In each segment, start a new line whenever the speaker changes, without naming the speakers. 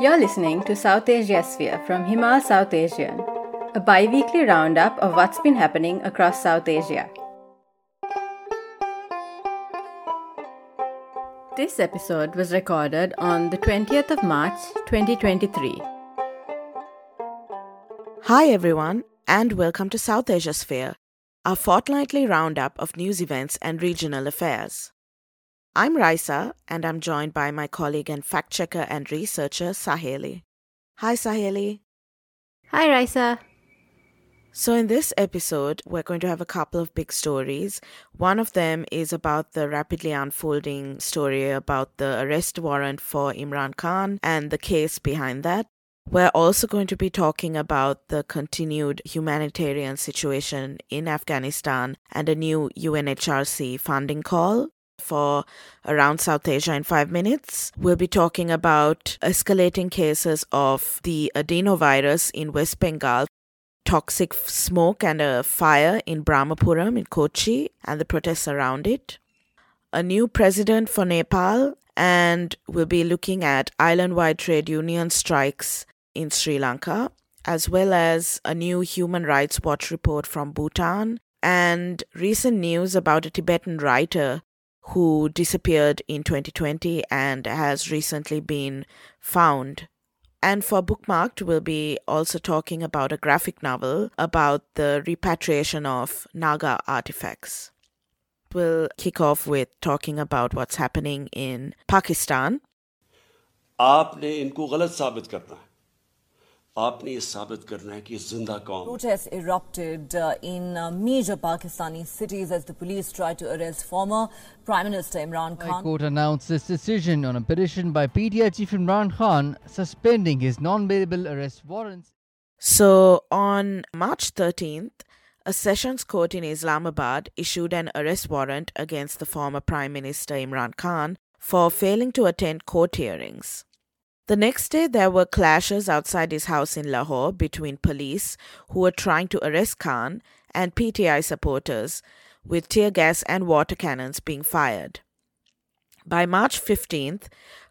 You're listening to Southasiasphere from Himal Southasian, a bi weekly roundup of what's been happening across South Asia. This episode was recorded on the 20th of March 2023.
Hi, everyone, and welcome to Southasiasphere, our fortnightly roundup of news events and regional affairs. I'm Raisa, and I'm joined by my colleague and fact checker and researcher, Saheli. Hi, Saheli.
Hi, Raisa.
So, in this episode, we're going to have a couple of big stories. One of them is about the rapidly unfolding story about the arrest warrant for Imran Khan and the case behind that. We're also going to be talking about the continued humanitarian situation in Afghanistan and a new UNHCR funding call for around South Asia in five minutes. We'll be talking about escalating cases of the adenovirus in West Bengal, toxic smoke and a fire in Brahmapuram in Kochi, and the protests around it. A new president for Nepal, and we'll be looking at island wide trade union strikes in Sri Lanka, as well as a new Human Rights Watch report from Bhutan, and recent news about a Tibetan writer who disappeared in 2020 and has recently been found. And for Bookmarked, we'll be also talking about a graphic novel about the repatriation of Naga artifacts. We'll kick off with talking about what's happening in Pakistan.
आपने इनको गलत साबित करना है आपने ये साबित करना है कि जिंदा कौम
Protests erupted uh, in uh, major Pakistani cities as the police tried to arrest former Prime Minister Imran
High
Khan.
Court announced its decision on a petition by PTI chief Imran Khan suspending his non-bailable arrest warrants.
So, on March 13th, a sessions court in Islamabad issued an arrest warrant against the former Prime Minister Imran Khan for failing to attend court hearings. The next day, there were clashes outside his house in Lahore between police who were trying to arrest Khan and PTI supporters, with tear gas and water cannons being fired. By March 15th,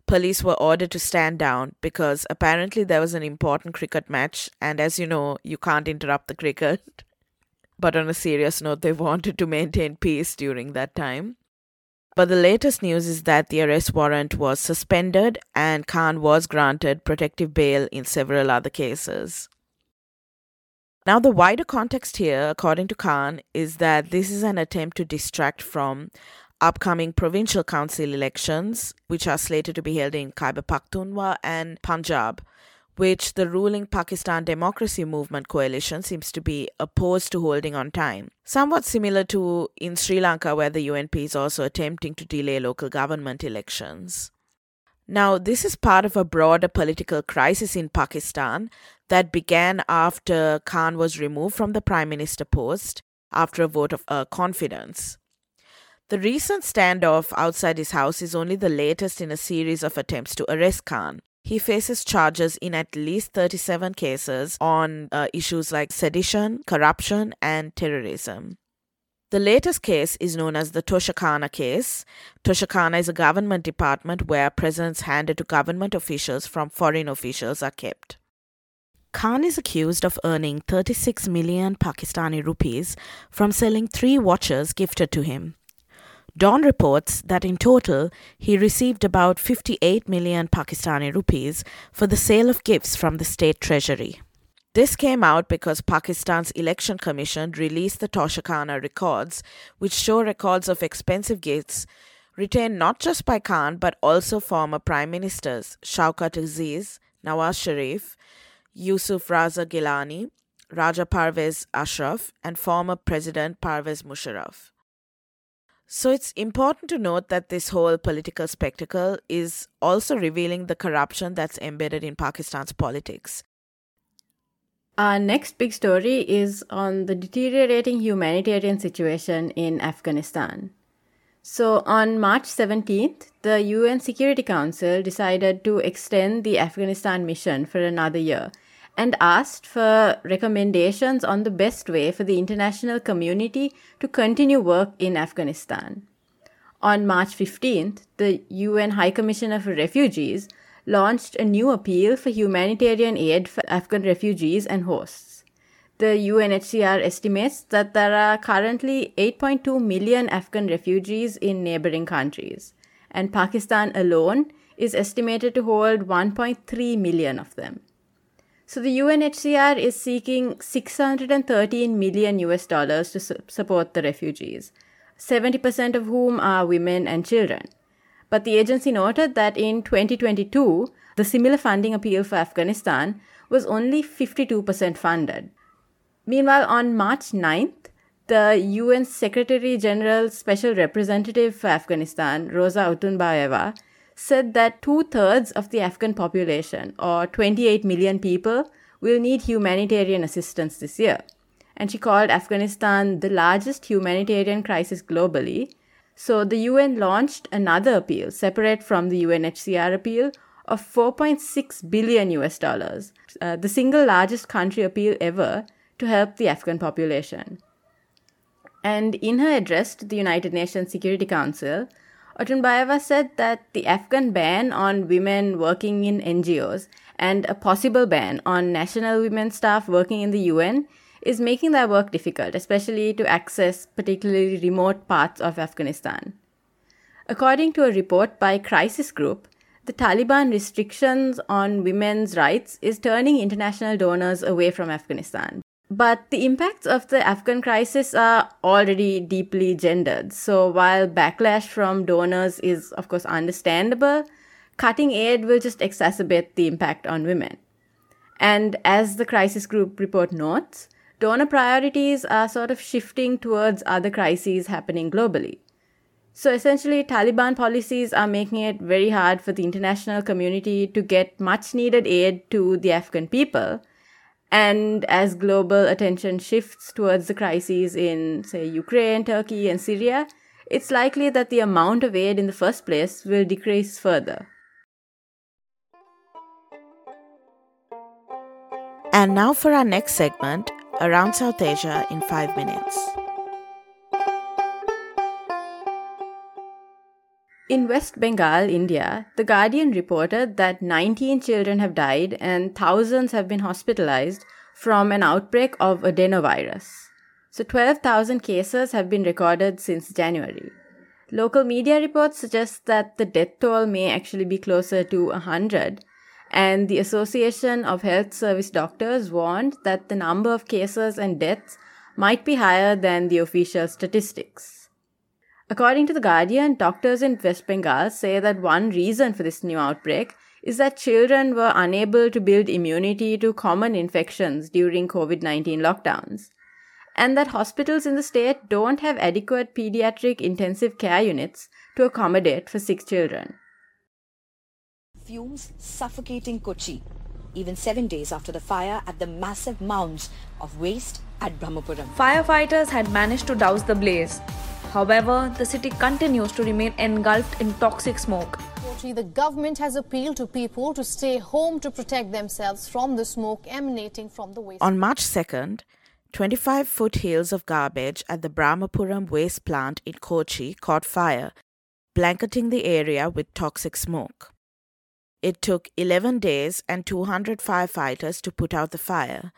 police were ordered to stand down because apparently there was an important cricket match, and as you know, you can't interrupt the cricket. But on a serious note, they wanted to maintain peace during that time. But the latest news is that the arrest warrant was suspended and Khan was granted protective bail in several other cases. Now, the wider context here, according to Khan, is that this is an attempt to distract from upcoming provincial council elections, which are slated to be held in Khyber Pakhtunkhwa and Punjab, which the ruling Pakistan Democracy Movement coalition seems to be opposed to holding on time. Somewhat similar to in Sri Lanka, where the UNP is also attempting to delay local government elections. Now, this is part of a broader political crisis in Pakistan that began after Khan was removed from the prime minister post after a vote of uh, confidence. The recent standoff outside his house is only the latest in a series of attempts to arrest Khan. He faces charges in at least 37 cases on uh, issues like sedition, corruption, and terrorism. The latest case is known as the Toshakhana case. Toshakhana is a government department where presents handed to government officials from foreign officials are kept. Khan is accused of earning 36 million Pakistani rupees from selling three watches gifted to him. Dawn reports that in total he received about 58 million Pakistani rupees for the sale of gifts from the state treasury. This came out because Pakistan's Election Commission released the Toshakhana records, which show records of expensive gifts retained not just by Khan but also former prime ministers Shaukat Aziz, Nawaz Sharif, Yusuf Raza Gilani, Raja Pervaiz Ashraf, and former President Pervez Musharraf. So it's important to note that this whole political spectacle is also revealing the corruption that's embedded in Pakistan's politics.
Our next big story is on the deteriorating humanitarian situation in Afghanistan. So, on March 17th, the UN Security Council decided to extend the Afghanistan mission for another year and asked for recommendations on the best way for the international community to continue work in Afghanistan. On March 15th, the UN High Commissioner for Refugees launched a new appeal for humanitarian aid for Afghan refugees and hosts. The UNHCR estimates that there are currently 8.2 million Afghan refugees in neighboring countries, and Pakistan alone is estimated to hold 1.3 million of them. So the UNHCR is seeking 613 million US dollars to su- support the refugees, 70% of whom are women and children. But the agency noted that in 2022, the similar funding appeal for Afghanistan was only 52% funded. Meanwhile, on March 9th, the UN Secretary General's Special Representative for Afghanistan, Rosa Otunbayeva, said that two thirds of the Afghan population, or 28 million people, will need humanitarian assistance this year. And she called Afghanistan the largest humanitarian crisis globally. So the UN launched another appeal, separate from the UNHCR appeal, of 4.6 billion US dollars, uh, the single largest country appeal ever to help the Afghan population. And in her address to the United Nations Security Council, Otunbayeva said that the Afghan ban on women working in NGOs and a possible ban on national women staff working in the UN is making their work difficult, especially to access particularly remote parts of Afghanistan. According to a report by Crisis Group, the Taliban restrictions on women's rights is turning international donors away from Afghanistan. But the impacts of the Afghan crisis are already deeply gendered. So while backlash from donors is, of course, understandable, cutting aid will just exacerbate the impact on women. And as the crisis group report notes, donor priorities are sort of shifting towards other crises happening globally. So essentially, Taliban policies are making it very hard for the international community to get much needed aid to the Afghan people and as global attention shifts towards the crises in, say, Ukraine, Turkey, and Syria, it's likely that the amount of aid in the first place will decrease further.
And now for our next segment Around South Asia in 5 minutes.
In West Bengal, India, The Guardian reported that 19 children have died and thousands have been hospitalized from an outbreak of adenovirus. So 12,000 cases have been recorded since January. Local media reports suggest that the death toll may actually be closer to 100, and the Association of Health Service Doctors warned that the number of cases and deaths might be higher than the official statistics. According to The Guardian, doctors in West Bengal say that one reason for this new outbreak is that children were unable to build immunity to common infections during COVID 19 lockdowns, and that hospitals in the state don't have adequate pediatric intensive care units to accommodate for sick children.
Fumes suffocating Kochi, even seven days after the fire at the massive mounds of waste at Brahmapuram.
Firefighters had managed to douse the blaze, However, the city continues to remain engulfed in toxic smoke.
The government has appealed to people to stay home to protect themselves from the smoke emanating from the waste.
On March 2nd, 25 foothills of garbage at the Brahmapuram waste plant in Kochi caught fire, blanketing the area with toxic smoke. It took 11 days and 200 firefighters to put out the fire,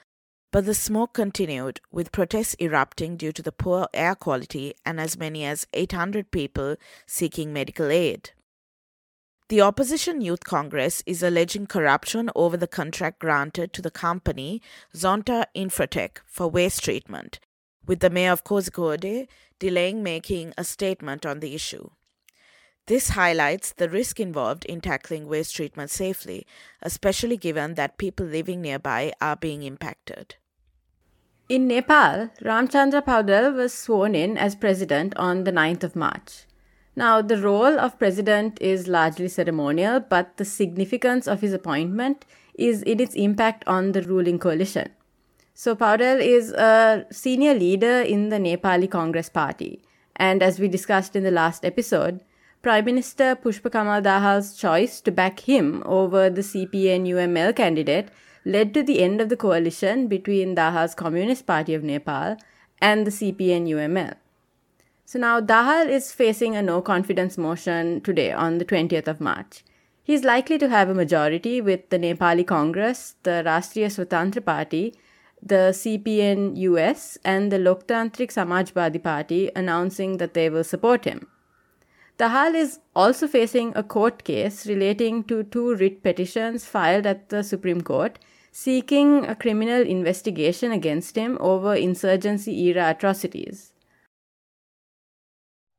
but the smoke continued, with protests erupting due to the poor air quality and as many as 800 people seeking medical aid. The Opposition Youth Congress is alleging corruption over the contract granted to the company Zonta Infratech for waste treatment, with the mayor of Kozhikode delaying making a statement on the issue. This highlights the risk involved in tackling waste treatment safely, especially given that people living nearby are being impacted.
In Nepal, Ramchandra Paudel was sworn in as president on the 9th of March. Now, the role of president is largely ceremonial, but the significance of his appointment is in its impact on the ruling coalition. So, Paudel is a senior leader in the Nepali Congress Party, and as we discussed in the last episode, Prime Minister Pushpa Kamal Dahal's choice to back him over the CPN UML candidate led to the end of the coalition between Dahal's Communist Party of Nepal and the CPN UML. So now Dahal is facing a no confidence motion today on the 20th of March. He's likely to have a majority with the Nepali Congress, the Rashtriya Swatantra Party, the CPN US, and the Loktantrik Samajwadi Party announcing that they will support him. Dahal is also facing a court case relating to two writ petitions filed at the Supreme Court seeking a criminal investigation against him over insurgency era atrocities.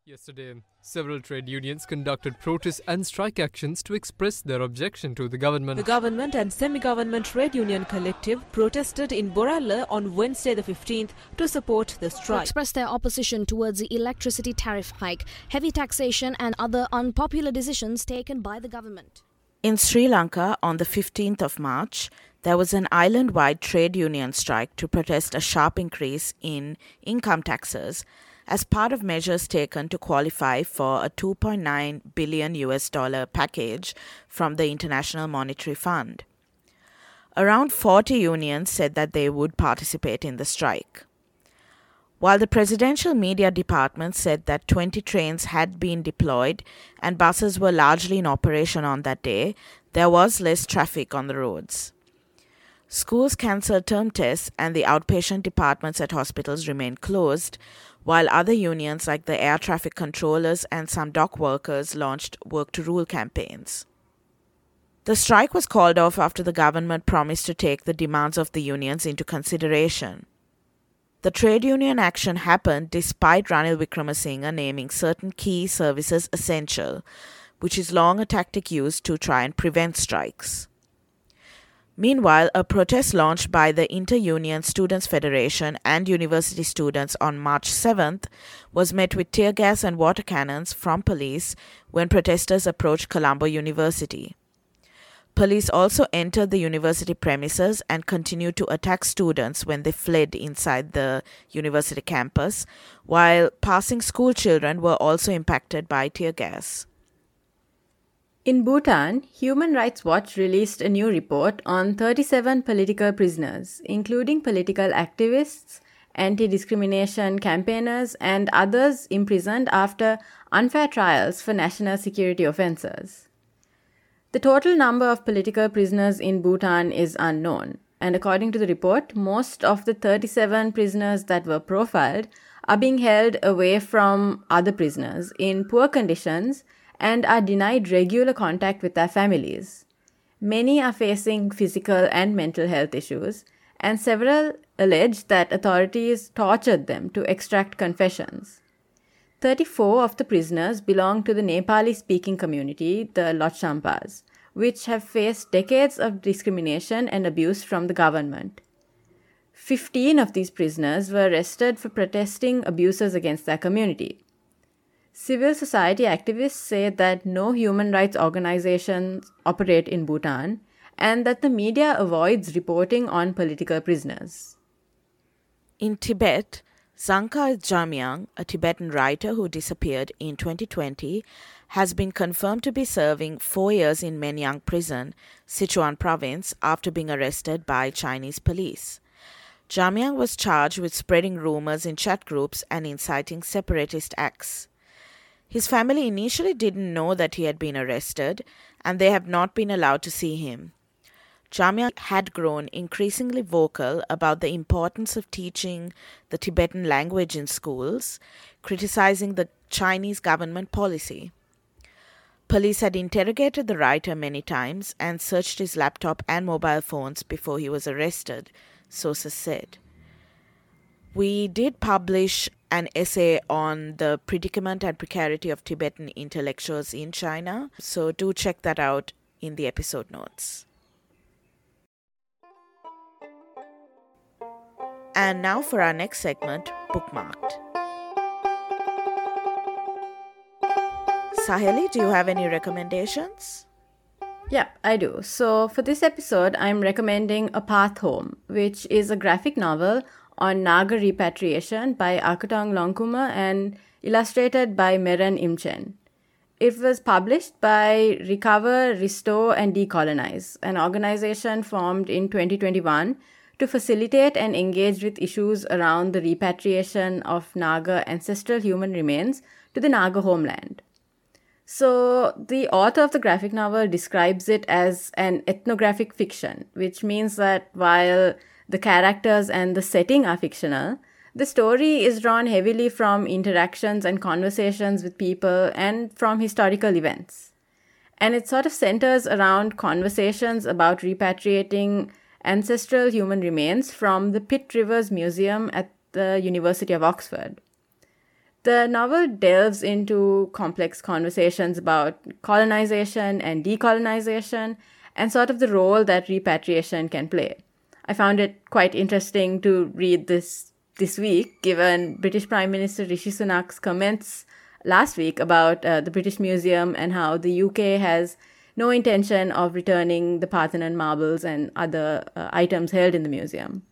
Yesterday, several trade unions conducted protests and strike actions to express their objection to the government.
The government and semi-government trade union collective protested in Borella on Wednesday the 15th to support the strike.
Expressed their opposition towards the electricity tariff hike, heavy taxation and other unpopular decisions taken by the government.
In Sri Lanka on the 15th of March, there was an island wide trade union strike to protest a sharp increase in income taxes as part of measures taken to qualify for a 2.9 billion US dollar package from the International Monetary Fund. Around 40 unions said that they would participate in the strike. While the presidential media department said that 20 trains had been deployed and buses were largely in operation on that day, there was less traffic on the roads. Schools cancelled term tests and the outpatient departments at hospitals remained closed, while other unions like the air traffic controllers and some dock workers launched work to rule campaigns. The strike was called off after the government promised to take the demands of the unions into consideration. The trade union action happened despite Ranil Wickremesinghe naming certain key services essential, which is long a tactic used to try and prevent strikes. Meanwhile, a protest launched by the Inter Union Students Federation and university students on March 7th was met with tear gas and water cannons from police when protesters approached Colombo University. Police also entered the university premises and continued to attack students when they fled inside the university campus, while passing school children were also impacted by tear gas.
In Bhutan, Human Rights Watch released a new report on 37 political prisoners, including political activists, anti discrimination campaigners, and others imprisoned after unfair trials for national security offences. The total number of political prisoners in Bhutan is unknown, and according to the report, most of the 37 prisoners that were profiled are being held away from other prisoners in poor conditions and are denied regular contact with their families. Many are facing physical and mental health issues, and several allege that authorities tortured them to extract confessions. 34 of the prisoners belong to the Nepali speaking community, the Lhotshampas, which have faced decades of discrimination and abuse from the government. 15 of these prisoners were arrested for protesting abuses against their community. Civil society activists say that no human rights organizations operate in Bhutan and that the media avoids reporting on political prisoners.
In Tibet, Zangkar Jamyang, a Tibetan writer who disappeared in 2020, has been confirmed to be serving four years in Mianyang prison, Sichuan province, after being arrested by Chinese police. Jamyang was charged with spreading rumors in chat groups and inciting separatist acts. His family initially didn't know that he had been arrested, and they have not been allowed to see him. Jamyang had grown increasingly vocal about the importance of teaching the Tibetan language in schools, criticizing the Chinese government policy. Police had interrogated the writer many times and searched his laptop and mobile phones before he was arrested, sources said. We did publish an essay on the predicament and precarity of Tibetan intellectuals in China. So do check that out in the episode notes. And now for our next segment, Bookmarked. Saheli, do you have any recommendations?
Yep, I do. So for this episode, I'm recommending A Path Home, which is a graphic novel on Naga repatriation by Arkotong Longkumer and illustrated by Meren Imchen. It was published by Recover, Restore and Decolonize, an organization formed in 2021 to facilitate and engage with issues around the repatriation of Naga ancestral human remains to the Naga homeland. So, the author of the graphic novel describes it as an ethnographic fiction, which means that while the characters and the setting are fictional, the story is drawn heavily from interactions and conversations with people and from historical events. And it sort of centers around conversations about repatriating ancestral human remains from the Pitt Rivers Museum at the University of Oxford. The novel delves into complex conversations about colonization and decolonization and sort of the role that repatriation can play. I found it quite interesting to read this this week, given British Prime Minister Rishi Sunak's comments last week about uh, the British Museum and how the UK has no intention of returning the Parthenon marbles and other uh, items held in the museum.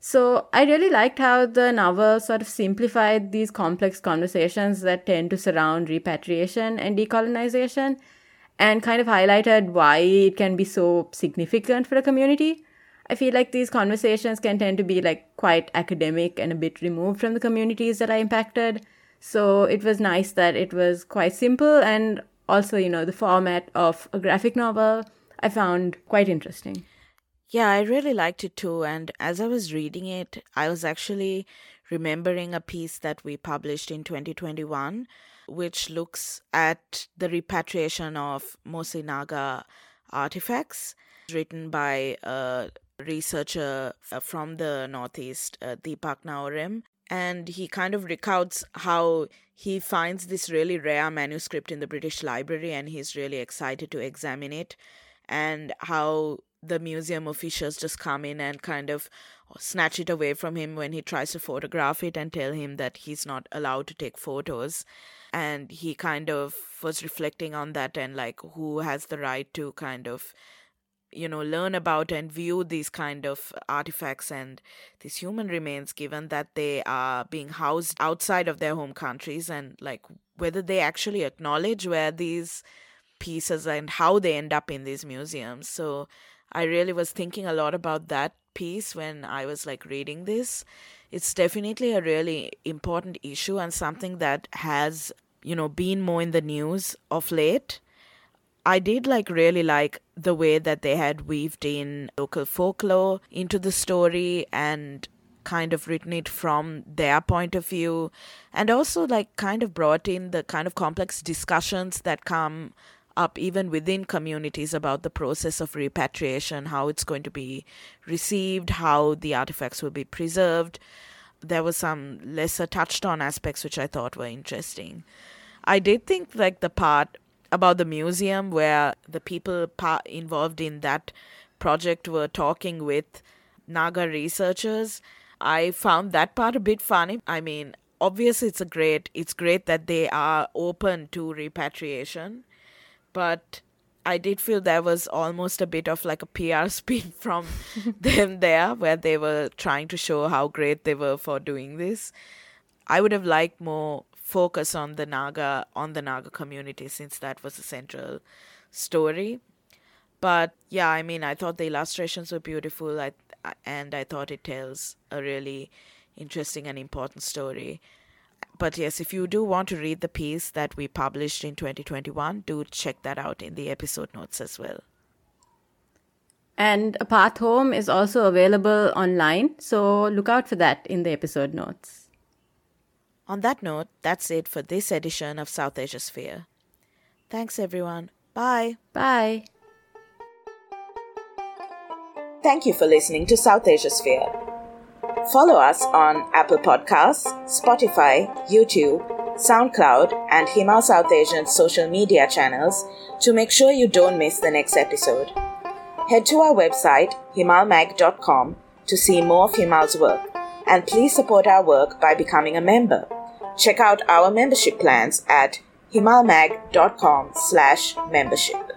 So I really liked how the novel sort of simplified these complex conversations that tend to surround repatriation and decolonization and kind of highlighted why it can be so significant for a community. I feel like these conversations can tend to be like quite academic and a bit removed from the communities that are impacted. So it was nice that it was quite simple and also, you know, the format of a graphic novel I found quite interesting.
Yeah, I really liked it too. And as I was reading it, I was actually remembering a piece that we published in 2021, which looks at the repatriation of mostly Naga artifacts, written by a researcher uh, from the Northeast, uh, Deepak Naorem. And he kind of recounts how he finds this really rare manuscript in the British Library and he's really excited to examine it, and how the museum officials just come in and kind of snatch it away from him when he tries to photograph it and tell him that he's not allowed to take photos and he kind of was reflecting on that and like who has the right to kind of you know learn about and view these kind of artifacts and these human remains given that they are being housed outside of their home countries and like whether they actually acknowledge where these pieces and how they end up in these museums so I really was thinking a lot about that piece when I was like reading this. It's definitely a really important issue and something that has, you know, been more in the news of late. I did like really like the way that they had weaved in local folklore into the story and kind of written it from their point of view and also like kind of brought in the kind of complex discussions that come up even within communities about the process of repatriation, how it's going to be received, how the artifacts will be preserved. There were some lesser touched on aspects which I thought were interesting. I did think like the part about the museum where the people involved in that project were talking with Naga researchers. I found that part a bit funny. I mean, obviously it's a great it's great that they are open to repatriation but I did feel there was almost a bit of like a PR spin from them there, where they were trying to show how great they were for doing this. I would have liked more focus on the Naga on the Naga community since that was the central story. But yeah, I mean, I thought the illustrations were beautiful, I, and I thought it tells a really interesting and important story but yes, if you do want to read the piece that we published in 2021, do check that out in the episode notes as well.
And A Path Home is also available online, so look out for that in the episode notes.
On that note, that's it for this edition of Southasiasphere. Thanks, everyone. Bye.
Bye.
Thank you for listening to Southasiasphere. Follow us on Apple Podcasts, Spotify, YouTube, SoundCloud, and Himal Southasian social media channels to make sure you don't miss the next episode. Head to our website, himalmag.com, to see more of Himal's work, and please support our work by becoming a member. Check out our membership plans at himalmag.com slash membership.